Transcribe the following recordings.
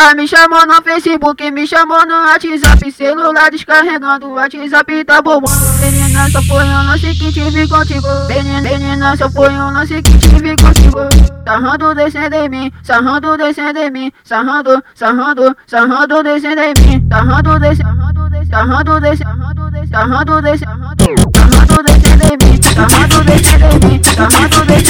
Ela me chamou no Facebook, me chamou no WhatsApp, celular descarregando, WhatsApp tá bombando. Menina, só foi um lance que tive contigo. Menina, só foi um lance que tive contigo. Sarrando, descendo em mim, sarrando, descendo em mim, sarrando, sarrando, sarrando, descendo em mim, sarrando, descendo, sarrando, descendo, sarrando, descendo, sarrando, descendo em mim, sarrando, descendo em mim, sarrando, descendo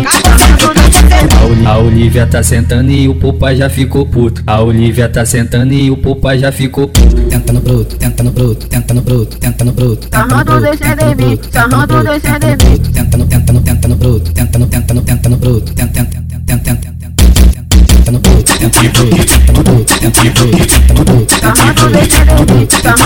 concentrado, Olivia tá sentando e o Pupa já ficou puto. A Olivia tá sentando e o Pupa já ficou puto. Tenta no bruto, tenta no bruto, tenta no bruto, tenta no bruto, tenta no bruto, tenta no bruto, tenta no bruto, tenta no bruto, tenta no, tenta no, tenta no bruto, tenta no, tenta no, tenta no bruto, tenta, tenta, tenta, tenta, tenta, tenta no bruto, tenta no bruto, tenta no bruto, tenta no bruto, tenta no bruto, tenta no bruto, descendo em mim. tenta no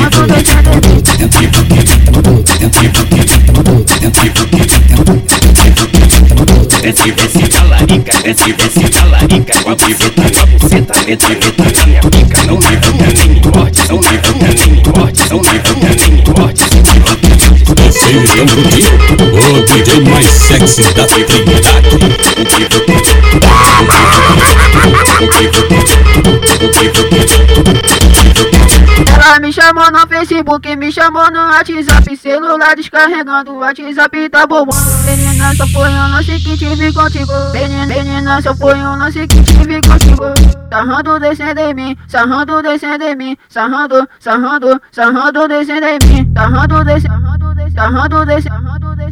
bruto, tenta no bruto, tenta no bruto, tenta no bruto, tenta no bruto, tenta no bruto, tenta no bruto. Desce, desce, talarica, desce, desce, talarica Com a na buceta, meta, meta na minha pica Não arranha nem morde, não arranha nem morde Não arranha nem me morde Você está curtindo o DJ mais sexy da Trindade. Ela me chamou no Facebook, me chamou no WhatsApp, celular descarregando, o WhatsApp tá bombando. Menina, só foi um lance que tive contigo. Menina, só foi um lance que tive contigo. Sarrando, descendo em mim, sarrando, descendo em mim, sarrando, sarrando, sarrando, descendo em mim, sarrando, descendo, sarrando, descendo,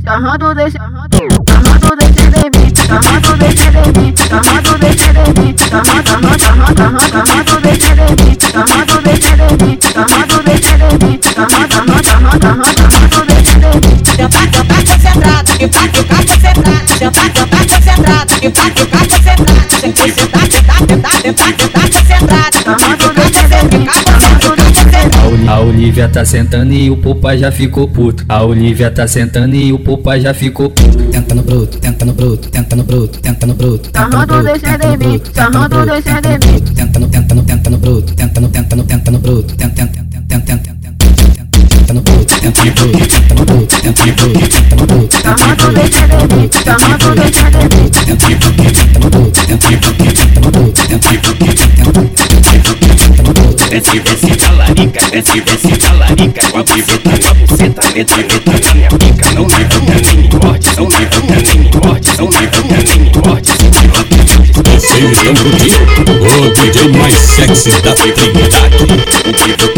sarrando, descendo, sarrando, descendo em mim, sarrando, descendo em mim, sarrando, descendo em mim, sarrando, sarrando, sarrando, descendo em mim, sarrando, descendo em mim, sarrando, descendo em mim, sarrando, sarrando, sarrando, sarrando, descendo em mim. Sentar, sentar concentrado, que vai ficar concentrado. Sentar, sentar concentrado, que vai ficar concentrado. Sentar, sentar, sentar, sentar, sentar, sentar concentrado. Sarrando, Ficar descendo em mim, concentrado, ficar concentrado. A Ol- A Olivia tá sentando e o Pupa já ficou puto. A Olivia tá sentando e o Pupa já ficou puto. Tenta no bruto, tenta no bruto, tenta no bruto, tenta no bruto, tenta no bruto, tenta no bruto, tenta no bruto, tenta no bruto, tenta no, tenta no, tenta no bruto, tenta no, tenta no, tenta no bruto, tenta, tenta, tenta, tenta, tenta no bruto, tenta no bruto, tenta no bruto, tenta no bruto, tenta no bruto, tenta no bruto, descendo em mim, sarrando, descendo em Desce, desce, talarica, desce, desce, talarica Com a piveta na buceta, meta, meta na minha pica Não arranha nem me morde, não arranha nem me morde Não arranha nem me morde Você está curtindo o DJ mais sexy da Trindade.